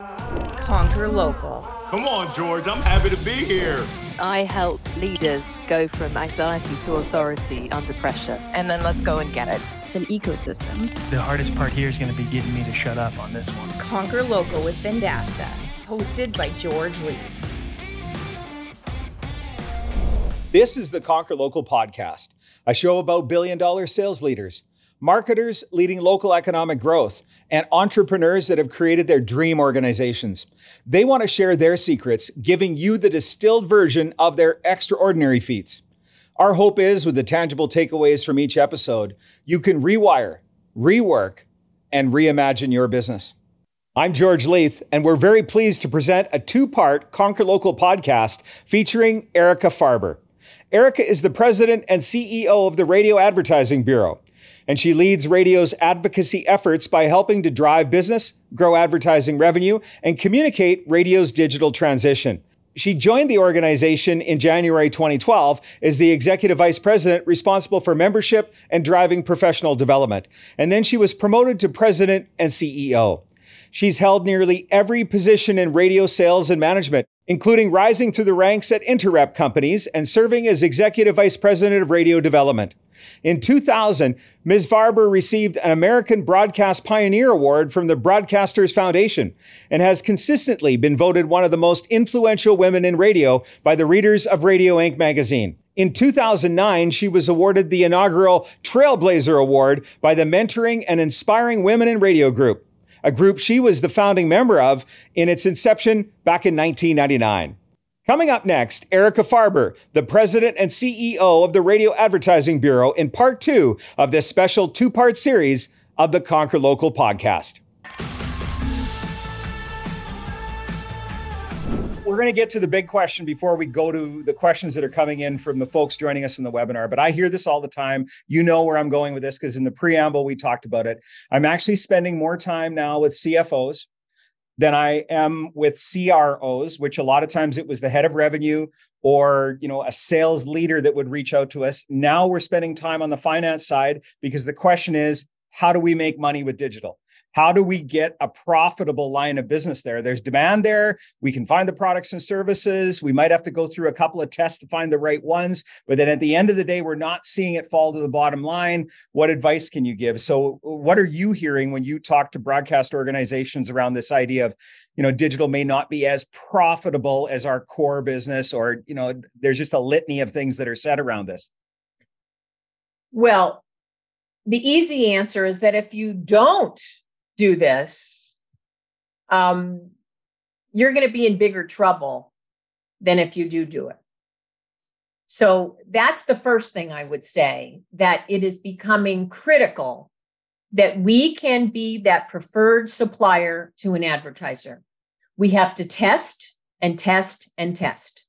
Conquer local. Come on, George. I'm happy to be here. I help leaders go from anxiety to authority under pressure. And then let's go and get it. It's an ecosystem. The hardest part here is going to be getting me to shut up on this one. Conquer Local with Vendasta, hosted by George Leith. This is the Conquer Local podcast, a show about billion dollar sales leaders, marketers leading local economic growth, and entrepreneurs that have created their dream organizations. They want to share their secrets, giving you the distilled version of their extraordinary feats. Our hope is with the tangible takeaways from each episode, you can rewire, rework, and reimagine your business. I'm George Leith, and we're very pleased to present a two part Conquer Local podcast featuring Erica Farber. Erica is the president and CEO of the Radio Advertising Bureau, and she leads radio's advocacy efforts by helping to drive business, grow advertising revenue, and communicate radio's digital transition. She joined the organization in January 2012 as the executive vice president responsible for membership and driving professional development. And then she was promoted to president and CEO. She's held nearly every position in radio sales and management, including rising through the ranks at Interep companies and serving as executive vice president of radio development. In 2000, Ms. Farber received an American Broadcast Pioneer Award from the Broadcasters Foundation and has consistently been voted one of the most influential women in radio by the readers of Radio Ink magazine. In 2009, she was awarded the inaugural Trailblazer Award by the Mentoring and Inspiring Women in Radio Group a group she was the founding member of in its inception back in 1999. Coming up next, Erica Farber, the president and CEO of the Radio Advertising Bureau, in part two of this special two part series of the Conquer Local podcast. we're going to get to the big question before we go to the questions that are coming in from the folks joining us in the webinar. But I hear this all the time. You know where I'm going with this because in the preamble, we talked about it. I'm actually spending more time now with CFOs than I am with CROs, which a lot of times it was the head of revenue or you know a sales leader that would reach out to us. Now we're spending time on the finance side because the question is how do we make money with digital? How do we get a profitable line of business there? There's demand there. We can find the products and services. We might have to go through a couple of tests to find the right ones. But then at the end of the day, we're not seeing it fall to the bottom line. What advice can you give? So, what are you hearing when you talk to broadcast organizations around this idea of, you know, digital may not be as profitable as our core business, or, you know, there's just a litany of things that are said around this? Well, the easy answer is that if you don't do this, um, you're going to be in bigger trouble than if you do do it. So that's the first thing I would say that it is becoming critical that we can be that preferred supplier to an advertiser. We have to test and test and test.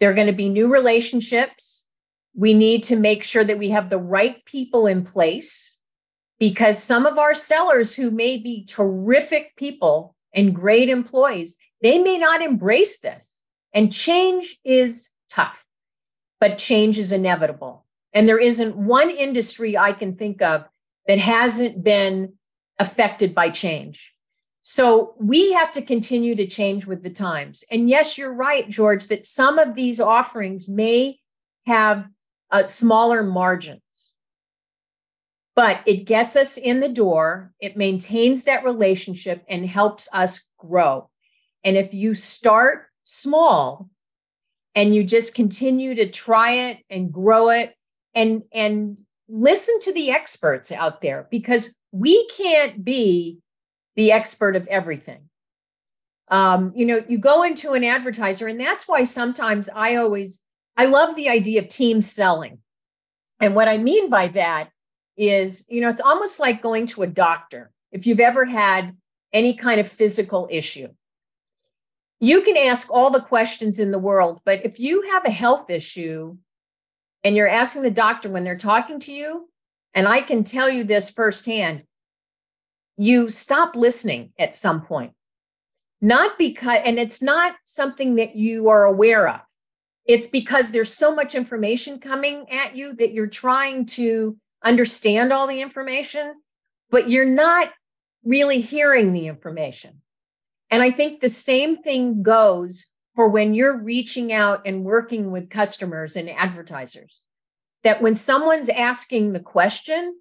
There are going to be new relationships. We need to make sure that we have the right people in place because some of our sellers who may be terrific people and great employees, they may not embrace this. And change is tough, but change is inevitable. And there isn't one industry I can think of that hasn't been affected by change. So we have to continue to change with the times. And yes, you're right, George, that some of these offerings may have a smaller margin but it gets us in the door, it maintains that relationship and helps us grow. And if you start small and you just continue to try it and grow it and and listen to the experts out there because we can't be the expert of everything. Um, you know, you go into an advertiser, and that's why sometimes I always I love the idea of team selling. And what I mean by that is, you know, it's almost like going to a doctor. If you've ever had any kind of physical issue, you can ask all the questions in the world, but if you have a health issue and you're asking the doctor when they're talking to you, and I can tell you this firsthand, you stop listening at some point. Not because, and it's not something that you are aware of. It's because there's so much information coming at you that you're trying to understand all the information, but you're not really hearing the information. And I think the same thing goes for when you're reaching out and working with customers and advertisers. That when someone's asking the question,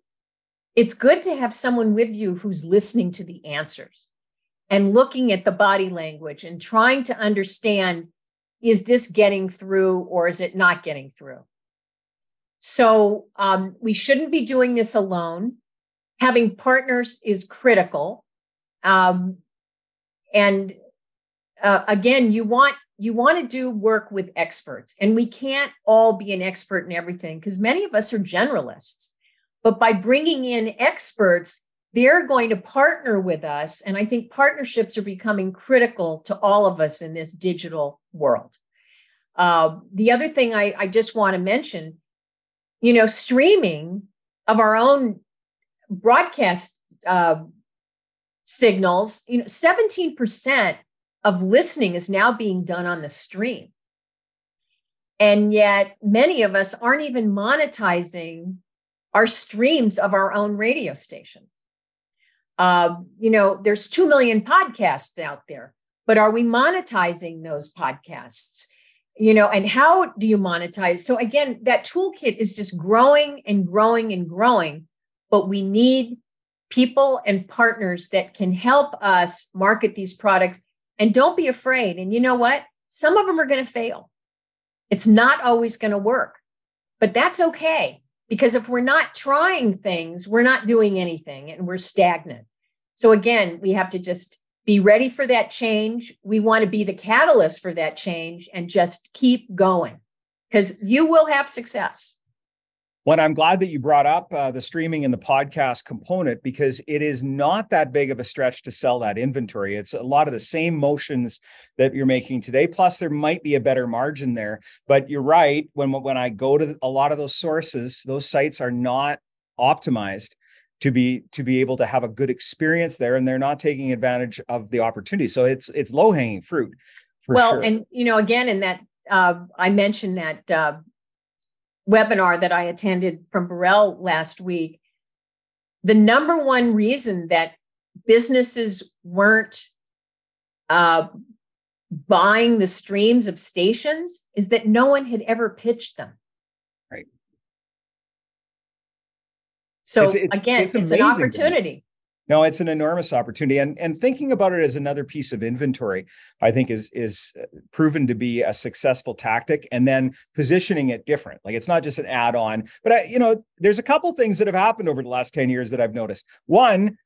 it's good to have someone with you who's listening to the answers and looking at the body language and trying to understand is this getting through or is it not getting through? So um, we shouldn't be doing this alone. Having partners is critical. Um, and uh, again, you want you want to do work with experts, and we can't all be an expert in everything because many of us are generalists. But by bringing in experts, they're going to partner with us. And I think partnerships are becoming critical to all of us in this digital world. Uh, the other thing I, I just want to mention, you know, streaming of our own broadcast uh, signals, you know, 17% of listening is now being done on the stream. And yet, many of us aren't even monetizing our streams of our own radio stations. Uh, you know, there's 2 million podcasts out there, but are we monetizing those podcasts? You know, and how do you monetize? So, again, that toolkit is just growing and growing and growing, but we need people and partners that can help us market these products. And don't be afraid. And you know what? Some of them are going to fail. It's not always going to work, but that's okay because if we're not trying things, we're not doing anything and we're stagnant. So again, we have to just be ready for that change. We want to be the catalyst for that change and just keep going because you will have success. Well, I'm glad that you brought up uh, the streaming and the podcast component because it is not that big of a stretch to sell that inventory. It's a lot of the same motions that you're making today. Plus, there might be a better margin there. But you're right. When when I go to a lot of those sources, those sites are not optimized to be to be able to have a good experience there, and they're not taking advantage of the opportunity. So it's it's low hanging fruit. well, sure. and you know, again, in that uh, I mentioned that. Uh, webinar that I attended from Borrell last week, the number one reason that businesses weren't uh, buying the streams of stations is that no one had ever pitched them. So it's, again, it's, it's an opportunity. No, it's an enormous opportunity, and and thinking about it as another piece of inventory, I think is is uh, proven to be a successful tactic. And then positioning it different, like it's not just an add-on. But I, you know, there's a couple things that have happened over the last ten years that I've noticed. One,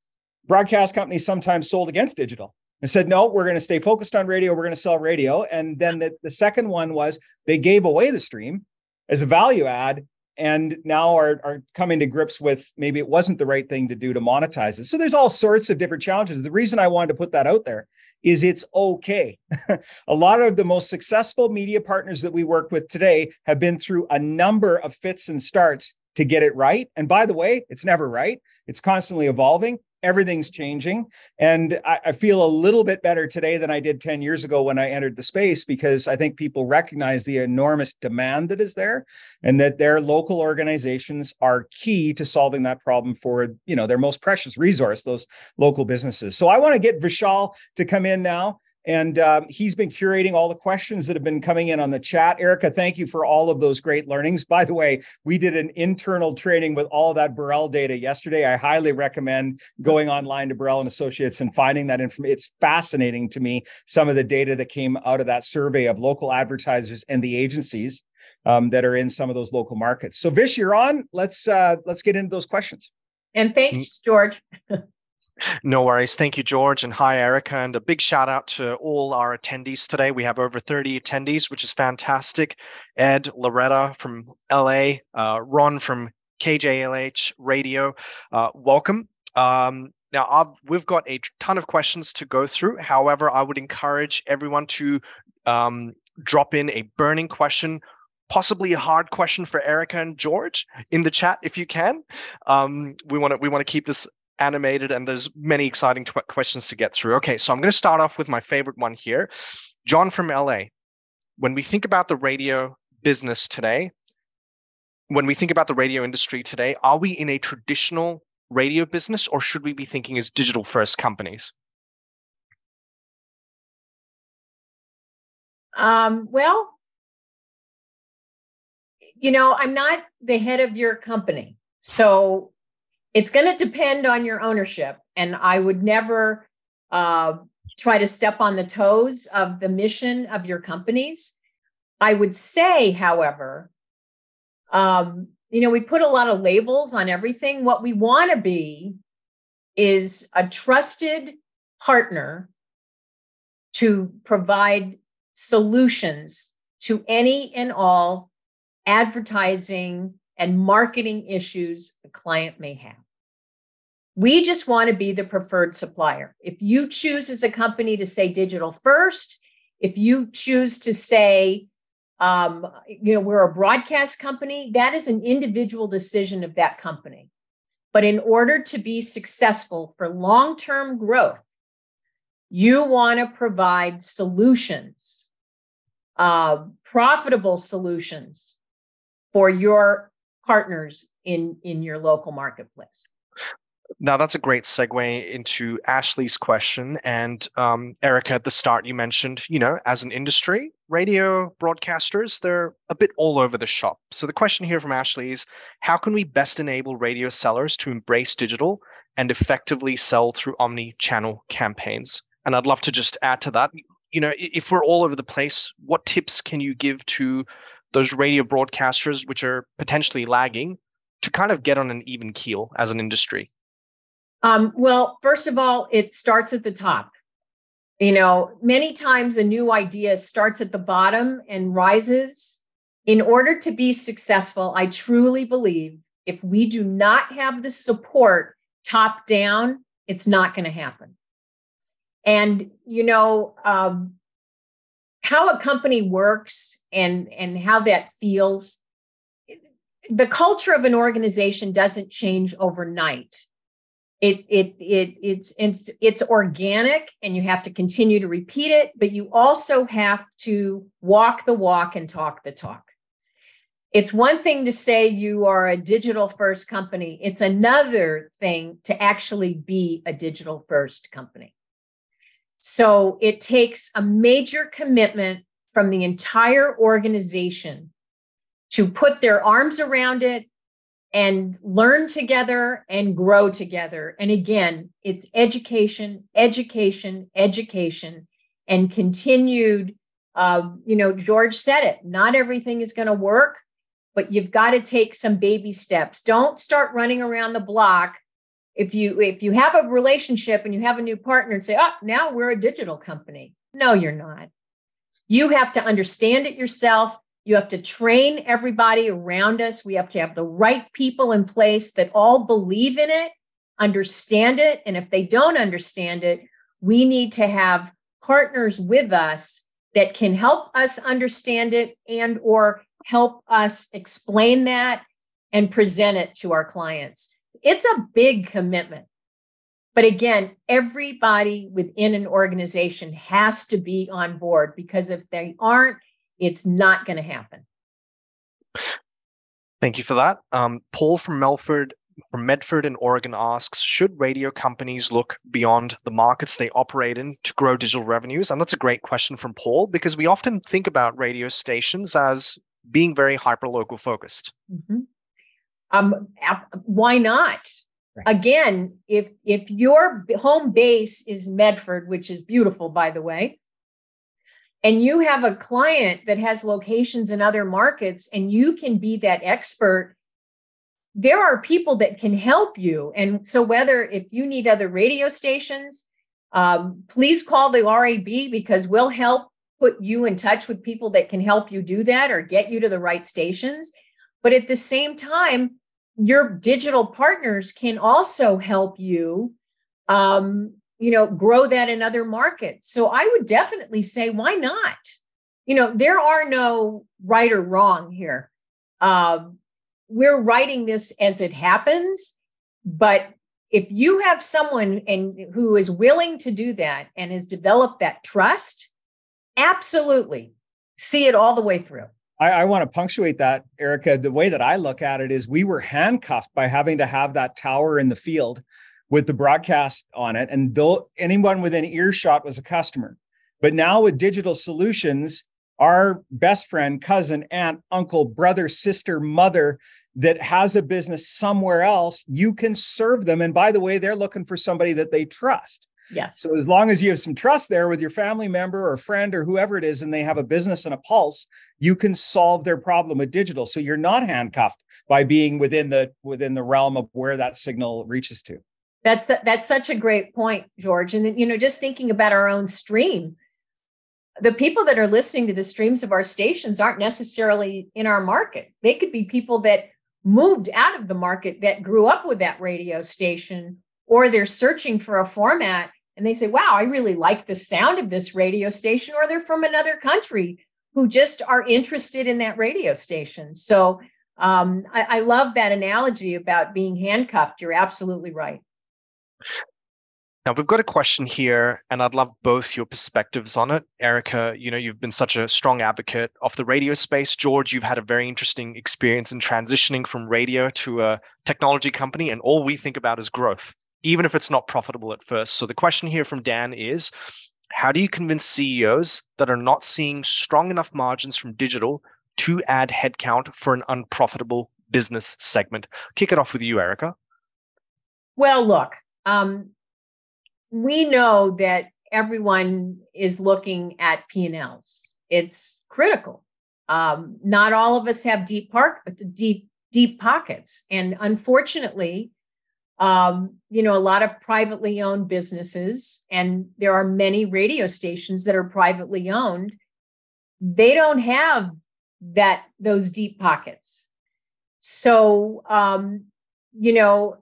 broadcast companies sometimes sold against digital and said, no, we're going to stay focused on radio. We're going to sell radio. And then the, the second one was they gave away the stream as a value add and now are, are coming to grips with maybe it wasn't the right thing to do to monetize it. So there's all sorts of different challenges. The reason I wanted to put that out there is it's okay. a lot of the most successful media partners that we work with today have been through a number of fits and starts to get it right. And by the way, it's never right. It's constantly evolving everything's changing. And I, I, feel a little bit better today than I did 10 years ago when I entered the space because I think people recognize the enormous demand that is there and that their local organizations are key to solving that problem for, you know, their most precious resource, those local businesses. So I want to get Vishal to come in now and um, he's been curating all the questions that have been coming in on the chat. Erica, thank you for all of those great learnings. By the way, we did an internal training with all that Borrell data yesterday. I highly recommend going online to Borrell and Associates and finding that information. It's fascinating to me some of the data that came out of that survey of local advertisers and the agencies um, that are in some of those local markets. So, Vish, you're on. Let's uh, let's get into those questions. And thanks, George. No worries. Thank you, George. And hi, Erica. And a big shout out to all our attendees today. We have over 30 attendees, which is fantastic. Ed, Loretta from LA, uh, Ron from KJLH Radio. Uh, welcome. Um, now, I've, we've got a ton of questions to go through. However, I would encourage everyone to um, drop in a burning question possibly a hard question for Erica and George in the chat if you can. Um, we want to we want to keep this animated and there's many exciting questions to get through. Okay, so I'm going to start off with my favorite one here. John from LA. When we think about the radio business today, when we think about the radio industry today, are we in a traditional radio business or should we be thinking as digital first companies? Um, well, you know, I'm not the head of your company. So it's going to depend on your ownership. And I would never uh, try to step on the toes of the mission of your companies. I would say, however, um, you know, we put a lot of labels on everything. What we want to be is a trusted partner to provide solutions to any and all advertising and marketing issues a client may have. We just want to be the preferred supplier. If you choose as a company to say digital first, if you choose to say, um, you know, we're a broadcast company, that is an individual decision of that company. But in order to be successful for long term growth, you want to provide solutions, uh, profitable solutions for your partners in, in your local marketplace. Now that's a great segue into Ashley's question. And um, Erica, at the start, you mentioned, you know, as an industry, radio broadcasters, they're a bit all over the shop. So the question here from Ashley is how can we best enable radio sellers to embrace digital and effectively sell through omni channel campaigns? And I'd love to just add to that, you know, if we're all over the place, what tips can you give to those radio broadcasters which are potentially lagging to kind of get on an even keel as an industry? Um, well, first of all, it starts at the top. You know, many times a new idea starts at the bottom and rises. In order to be successful, I truly believe if we do not have the support top down, it's not going to happen. And, you know, um, how a company works and, and how that feels, the culture of an organization doesn't change overnight. It it it it's it's it's organic and you have to continue to repeat it but you also have to walk the walk and talk the talk. It's one thing to say you are a digital first company. It's another thing to actually be a digital first company so it takes a major commitment from the entire organization to put their arms around it and learn together and grow together. And again, it's education, education, education, and continued. Uh, you know, George said it. Not everything is going to work, but you've got to take some baby steps. Don't start running around the block. If you if you have a relationship and you have a new partner and say, "Oh, now we're a digital company." No, you're not. You have to understand it yourself you have to train everybody around us. We have to have the right people in place that all believe in it, understand it. And if they don't understand it, we need to have partners with us that can help us understand it and or help us explain that and present it to our clients. It's a big commitment. But again, everybody within an organization has to be on board because if they aren't, it's not going to happen. Thank you for that. Um, Paul from Melford from Medford in Oregon asks, should radio companies look beyond the markets they operate in to grow digital revenues? And that's a great question from Paul because we often think about radio stations as being very hyper local focused. Mm-hmm. Um, why not? Right. Again, if if your home base is Medford, which is beautiful, by the way, and you have a client that has locations in other markets and you can be that expert there are people that can help you and so whether if you need other radio stations um, please call the rab because we'll help put you in touch with people that can help you do that or get you to the right stations but at the same time your digital partners can also help you um, you know, grow that in other markets. So I would definitely say, why not? You know, there are no right or wrong here. Uh, we're writing this as it happens, but if you have someone and who is willing to do that and has developed that trust, absolutely see it all the way through. I, I want to punctuate that, Erica. The way that I look at it is we were handcuffed by having to have that tower in the field with the broadcast on it, and though anyone within earshot was a customer. But now with digital solutions, our best friend, cousin, aunt, uncle, brother, sister, mother that has a business somewhere else, you can serve them. And by the way, they're looking for somebody that they trust. Yes. So as long as you have some trust there with your family member or friend or whoever it is, and they have a business and a pulse, you can solve their problem with digital. So you're not handcuffed by being within the within the realm of where that signal reaches to. That's that's such a great point, George. And you know, just thinking about our own stream, the people that are listening to the streams of our stations aren't necessarily in our market. They could be people that moved out of the market that grew up with that radio station, or they're searching for a format and they say, wow, I really like the sound of this radio station, or they're from another country who just are interested in that radio station. So um, I, I love that analogy about being handcuffed. You're absolutely right. Now we've got a question here, and I'd love both your perspectives on it. Erica, you know, you've been such a strong advocate of the radio space. George, you've had a very interesting experience in transitioning from radio to a technology company, and all we think about is growth even if it's not profitable at first. So the question here from Dan is how do you convince CEOs that are not seeing strong enough margins from digital to add headcount for an unprofitable business segment? Kick it off with you, Erica. Well, look, um, we know that everyone is looking at P&Ls. It's critical. Um, not all of us have deep park, deep deep pockets, and unfortunately, um, you know, a lot of privately owned businesses, and there are many radio stations that are privately owned. They don't have that those deep pockets. So, um, you know,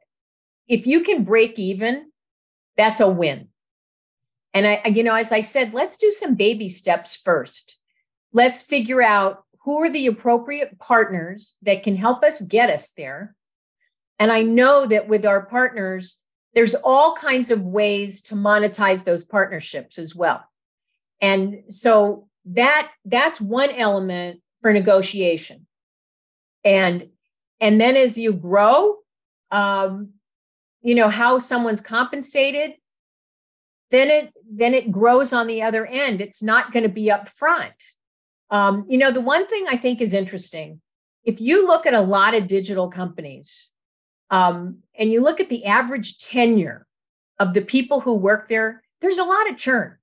if you can break even, that's a win. And I, you know, as I said, let's do some baby steps first. Let's figure out who are the appropriate partners that can help us get us there and I know that with our partners, there's all kinds of ways to monetize those partnerships as well. And so that that's one element for negotiation. And and then as you grow, um, you know how someone's compensated, then it then it grows on the other end. It's not going to be up front. Um, you know, the one thing I think is interesting, if you look at a lot of digital companies, um, and you look at the average tenure of the people who work there, there's a lot of churn.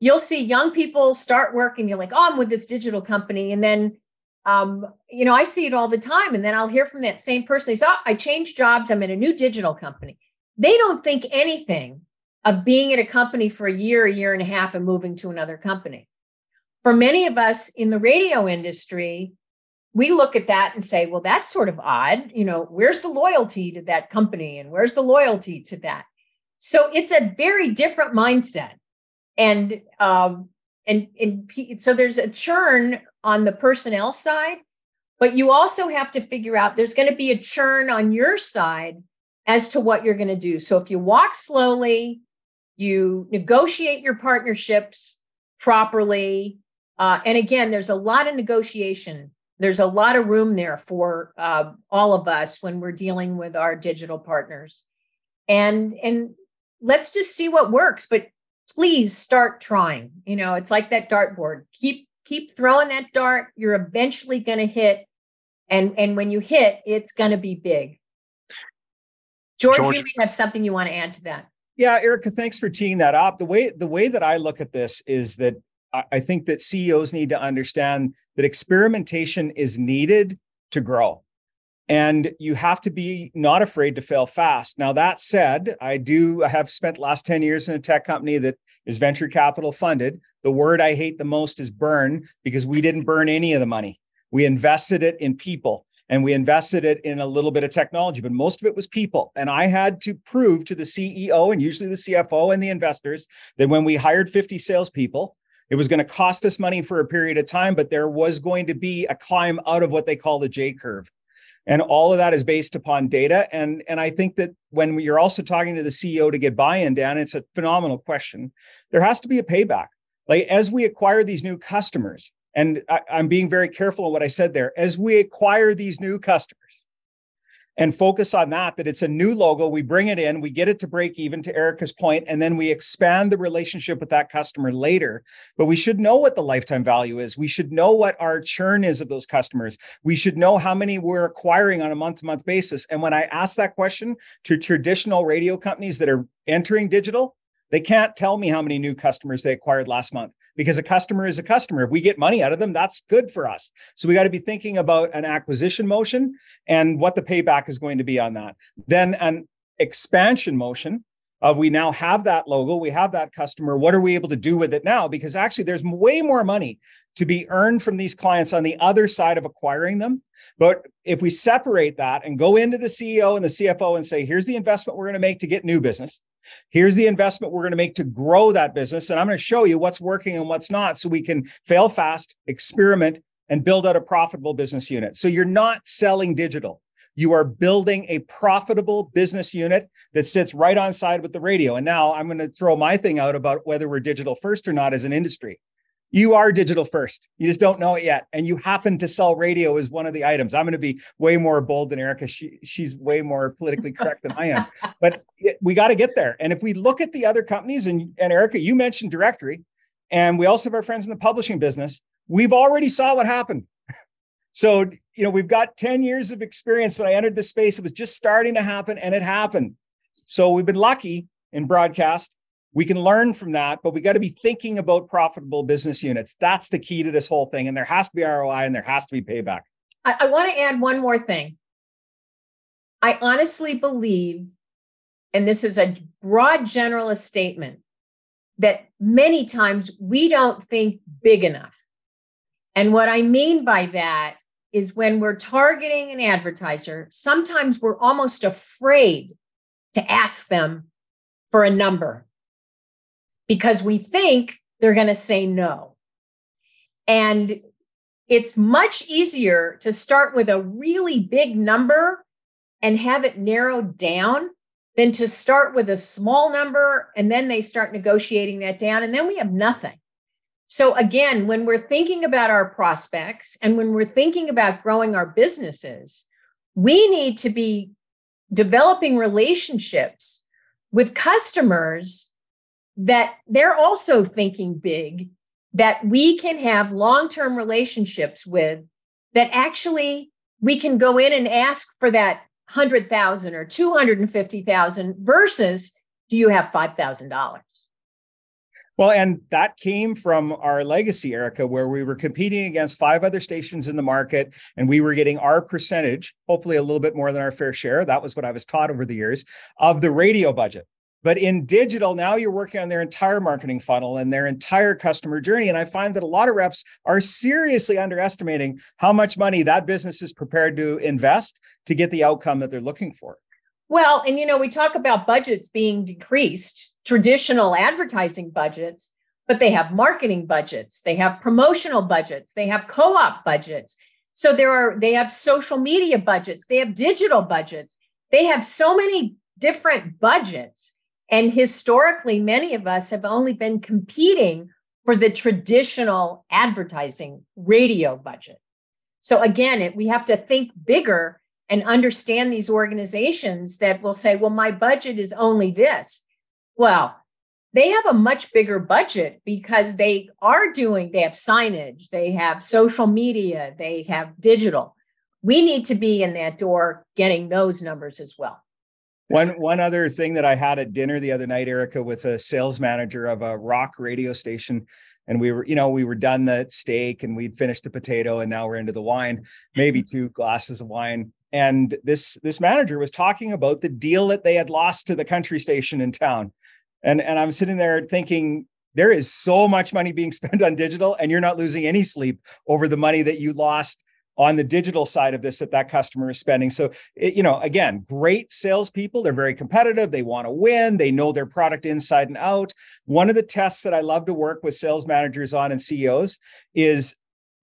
You'll see young people start working, you're like, oh, I'm with this digital company. And then, um, you know, I see it all the time. And then I'll hear from that same person, they say, oh, I changed jobs, I'm in a new digital company. They don't think anything of being at a company for a year, a year and a half, and moving to another company. For many of us in the radio industry, we look at that and say, well, that's sort of odd. You know, where's the loyalty to that company and where's the loyalty to that? So it's a very different mindset. And um, and and so there's a churn on the personnel side, but you also have to figure out there's going to be a churn on your side as to what you're going to do. So if you walk slowly, you negotiate your partnerships properly. Uh, and again, there's a lot of negotiation there's a lot of room there for uh, all of us when we're dealing with our digital partners. And and let's just see what works but please start trying. You know it's like that dartboard. Keep keep throwing that dart. You're eventually going to hit. And and when you hit it's going to be big. George, george you may have something you want to add to that. Yeah erica thanks for teeing that up. The way the way that i look at this is that I think that CEOs need to understand that experimentation is needed to grow. And you have to be not afraid to fail fast. Now, that said, I do I have spent last 10 years in a tech company that is venture capital funded. The word I hate the most is burn because we didn't burn any of the money. We invested it in people and we invested it in a little bit of technology, but most of it was people. And I had to prove to the CEO and usually the CFO and the investors that when we hired 50 salespeople, it was going to cost us money for a period of time, but there was going to be a climb out of what they call the J curve. And all of that is based upon data. And, and I think that when you're also talking to the CEO to get buy-in, Dan, it's a phenomenal question. There has to be a payback. Like as we acquire these new customers, and I, I'm being very careful of what I said there, as we acquire these new customers, and focus on that that it's a new logo. We bring it in we get it to break even to erica's point and then we expand the relationship with that customer later. But we should know what the lifetime value is. We should know what our churn is of those customers. We should know how many we're acquiring on a month to month basis. And when i ask that question to traditional radio companies that are entering digital they can't tell me how many new customers they acquired last month because a customer is a customer. If we get money out of them, that's good for us. So we got to be thinking about an acquisition motion and what the payback is going to be on that. Then an expansion motion of we now have that logo, we have that customer. What are we able to do with it now? Because actually, there's way more money to be earned from these clients on the other side of acquiring them. But if we separate that and go into the CEO and the CFO and say, here's the investment we're going to make to get new business, Here's the investment we're going to make to grow that business. And I'm going to show you what's working and what's not so we can fail fast, experiment, and build out a profitable business unit. So you're not selling digital. You are building a profitable business unit that sits right on side with the radio. And now I'm going to throw my thing out about whether we're digital first or not as an industry you are digital first. You just don't know it yet. And you happen to sell radio as one of the items. I'm going to be way more bold than Erica. She, she's way more politically correct than I am. But we got to get there. And if we look at the other companies, and, and Erica, you mentioned directory, and we also have our friends in the publishing business, we've already saw what happened. So, you know, we've got 10 years of experience. When I entered the space, it was just starting to happen and it happened. So we've been lucky in broadcast we can learn from that, but we got to be thinking about profitable business units. That's the key to this whole thing. And there has to be ROI and there has to be payback. I, I want to add one more thing. I honestly believe, and this is a broad generalist statement, that many times we don't think big enough. And what I mean by that is when we're targeting an advertiser, sometimes we're almost afraid to ask them for a number because we think they're going to say no. And it's much easier to start with a really big number and have it narrowed down than to start with a small number and then they start negotiating that down and then we have nothing. So, again, when we're thinking about our prospects and when we're thinking about growing our businesses, we need to be developing relationships with customers that they're also thinking big, that we can have long term relationships with, that actually we can go in and ask for that 100,000 or 250,000 versus do you have $5,000? Well, and that came from our legacy, Erica, where we were competing against five other stations in the market and we were getting our percentage, hopefully a little bit more than our fair share. That was what I was taught over the years of the radio budget. But in digital, now you're working on their entire marketing funnel and their entire customer journey. And I find that a lot of reps are seriously underestimating how much money that business is prepared to invest to get the outcome that they're looking for. Well, and you know, we talk about budgets being decreased, traditional advertising budgets, but they have marketing budgets, they have promotional budgets, they have co op budgets. So there are, they have social media budgets, they have digital budgets, they have so many different budgets and historically, many of us have only been competing for the traditional advertising radio budget. So again, it, we have to think bigger and understand these organizations that will say, well, my budget is only this. Well, they have a much bigger budget because they are doing, they have signage, they have social media, they have digital. We need to be in that door getting those numbers as well. One one other thing that I had at dinner the other night, Erica, with a sales manager of a rock radio station, and we were, you know, we were done the steak and we'd finished the potato, and now we're into the wine, maybe mm-hmm. two glasses of wine. And this this manager was talking about the deal that they had lost to the country station in town, and and I'm sitting there thinking, there is so much money being spent on digital, and you're not losing any sleep over the money that you lost on the digital side of this that that customer is spending. So, it, you know, again, great salespeople. They're very competitive. They want to win. They know their product inside and out. One of the tests that I love to work with sales managers on and CEOs is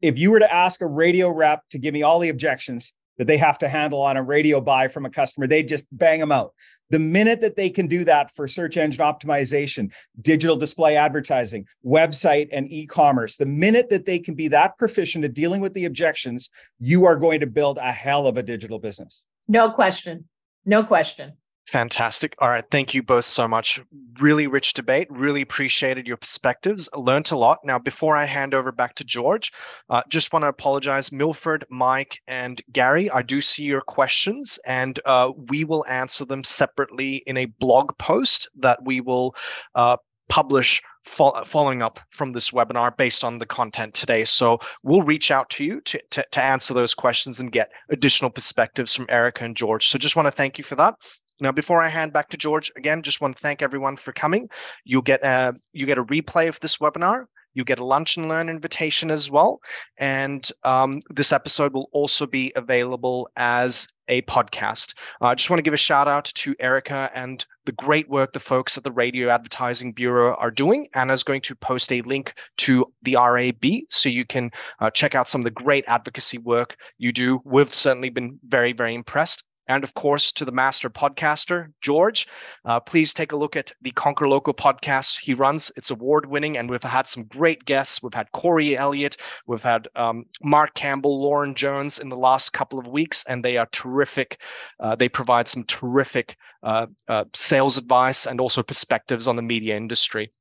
if you were to ask a radio rep to give me all the objections that they have to handle on a radio buy from a customer, they just bang them out. The minute that they can do that for search engine optimization, digital display advertising, website, and e commerce, the minute that they can be that proficient at dealing with the objections, you are going to build a hell of a digital business. No question. No question. Fantastic. All right. Thank you both so much. Really rich debate. Really appreciated your perspectives. Learned a lot. Now, before I hand over back to George, uh, just want to apologize. Milford, Mike, and Gary, I do see your questions, and uh, we will answer them separately in a blog post that we will uh, publish fo- following up from this webinar based on the content today. So we'll reach out to you to, to, to answer those questions and get additional perspectives from Erica and George. So just want to thank you for that. Now, before I hand back to George, again, just want to thank everyone for coming. You'll get a you get a replay of this webinar. You get a lunch and learn invitation as well. And um, this episode will also be available as a podcast. Uh, I just want to give a shout out to Erica and the great work the folks at the Radio Advertising Bureau are doing. Anna's going to post a link to the RAB so you can uh, check out some of the great advocacy work you do. We've certainly been very, very impressed and of course to the master podcaster george. Uh, please take a look at the conquer local podcast he runs. It's award winning and we've had some great guests. We've had corey elliott. We've had um, mark campbell lauren jones in the last couple of weeks and they are terrific. Uh, they provide some terrific uh, uh sales advice and also perspectives on the media industry.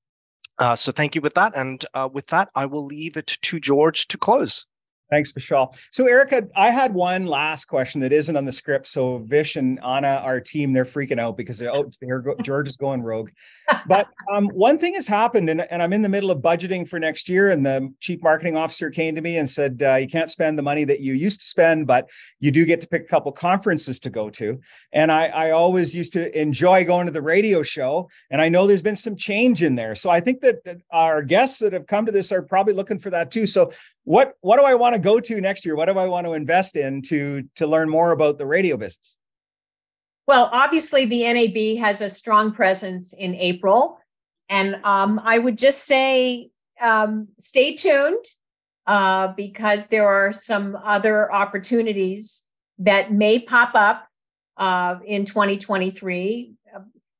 Uh, so thank you with that and uh, with that i will leave it to george to close Thanks, Vishal. So, Erica, I had one last question that isn't on the script. So, Vish and Anna, our team, they're freaking out because they're, oh, here go, George is going rogue. But um, one thing has happened, and, and, I'm in the middle of budgeting for next year. And the chief marketing officer came to me and said, uh, You can't spend the money that you used to spend, but you do get to pick a couple conferences to go to. And I, I always used to enjoy going to the radio show. And I know there's been some change in there. So, I think that our guests that have come to this are probably looking for that too. So, what what do I want to go to next year? What do I want to invest in to to learn more about the radio business? Well, obviously the NAB has a strong presence in April, and um, I would just say um, stay tuned uh, because there are some other opportunities that may pop up uh, in 2023.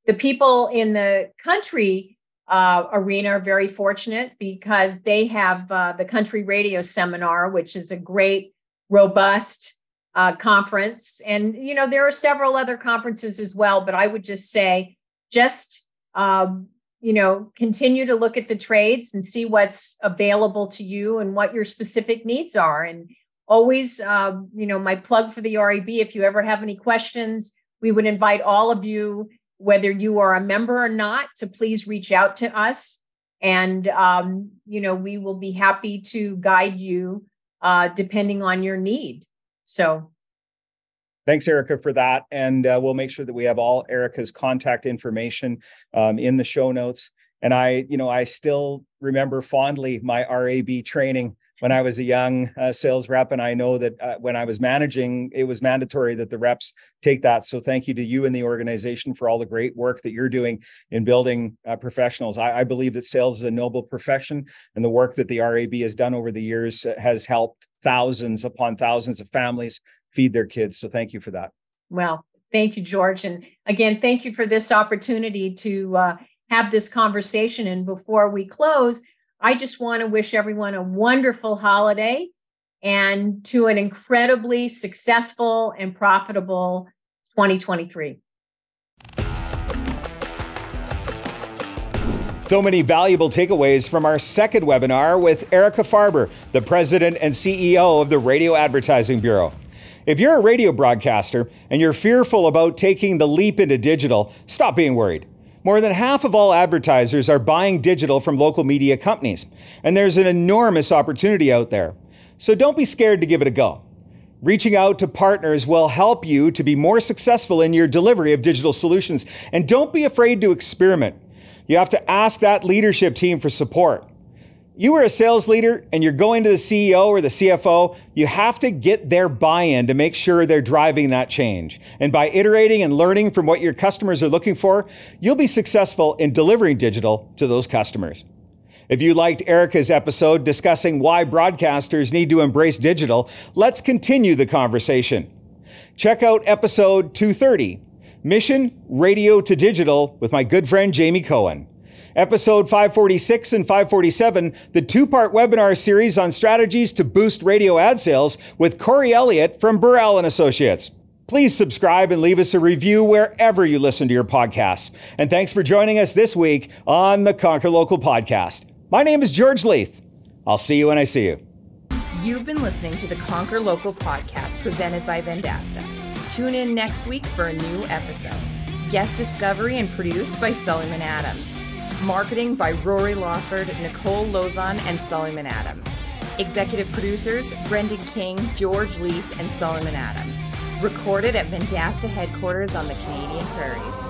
The people in the country uh, arena are very fortunate because they have uh, the country radio seminar, which is a great, robust uh, conference. And, you know, there are several other conferences as well, but I would just say just, um, you know, continue to look at the trades and see what's available to you and what your specific needs are. And always, um, you know, my plug for the RAB, if you ever have any questions, we would invite all of you whether you are a member or not, to please reach out to us. And, um, you know, we will be happy to guide you uh, depending on your need. So Thanks, Erica, for that. And uh, we'll make sure that we have all Erica's contact information um, in the show notes. And I, you know, I still remember fondly my RAB training when I was a young uh, sales rep. And I know that uh, when I was managing, it was mandatory that the reps take that. So thank you to you and the organization for all the great work that you're doing in building uh, professionals. I, I, believe that sales is a noble profession, and the work that the RAB has done over the years has helped thousands upon thousands of families feed their kids. So thank you for that. Well, thank you, George. And again, thank you for this opportunity to uh, have this conversation. And before we close, I just want to wish everyone a wonderful holiday and to an incredibly successful and profitable 2023. So many valuable takeaways from our second webinar with Erica Farber, the president and CEO of the Radio Advertising Bureau. If you're a radio broadcaster and you're fearful about taking the leap into digital, stop being worried. More than half of all advertisers are buying digital from local media companies, and there's an enormous opportunity out there. So don't be scared to give it a go. Reaching out to partners will help you to be more successful in your delivery of digital solutions. And don't be afraid to experiment. You have to ask that leadership team for support you are a sales leader and you're going to the CEO or the CFO, you have to get their buy in to make sure they're driving that change. And by iterating and learning from what your customers are looking for, you'll be successful in delivering digital to those customers. If you liked Erica's episode discussing why broadcasters need to embrace digital, let's continue the conversation. Check out episode 230 Mission Radio to Digital with my good friend Jamie Cohen. Episode 546 and 547, the two part webinar series on strategies to boost radio ad sales with Corey Elliott from Borrell and Associates. Please subscribe and leave us a review wherever you listen to your podcasts. And thanks for joining us this week on the Conquer Local podcast. My name is George Leith. I'll see you when I see you. You've been listening to the Conquer Local podcast presented by Vendasta. Tune in next week for a new episode. Guest discovery and produced by Sullivan Adam. Marketing by Rory Lawford, Nicole Lozon, and Sullivan Adam. Executive producers Brendan King, George Leith, and Sullivan Adam. Recorded at Vendasta headquarters on the Canadian Prairies.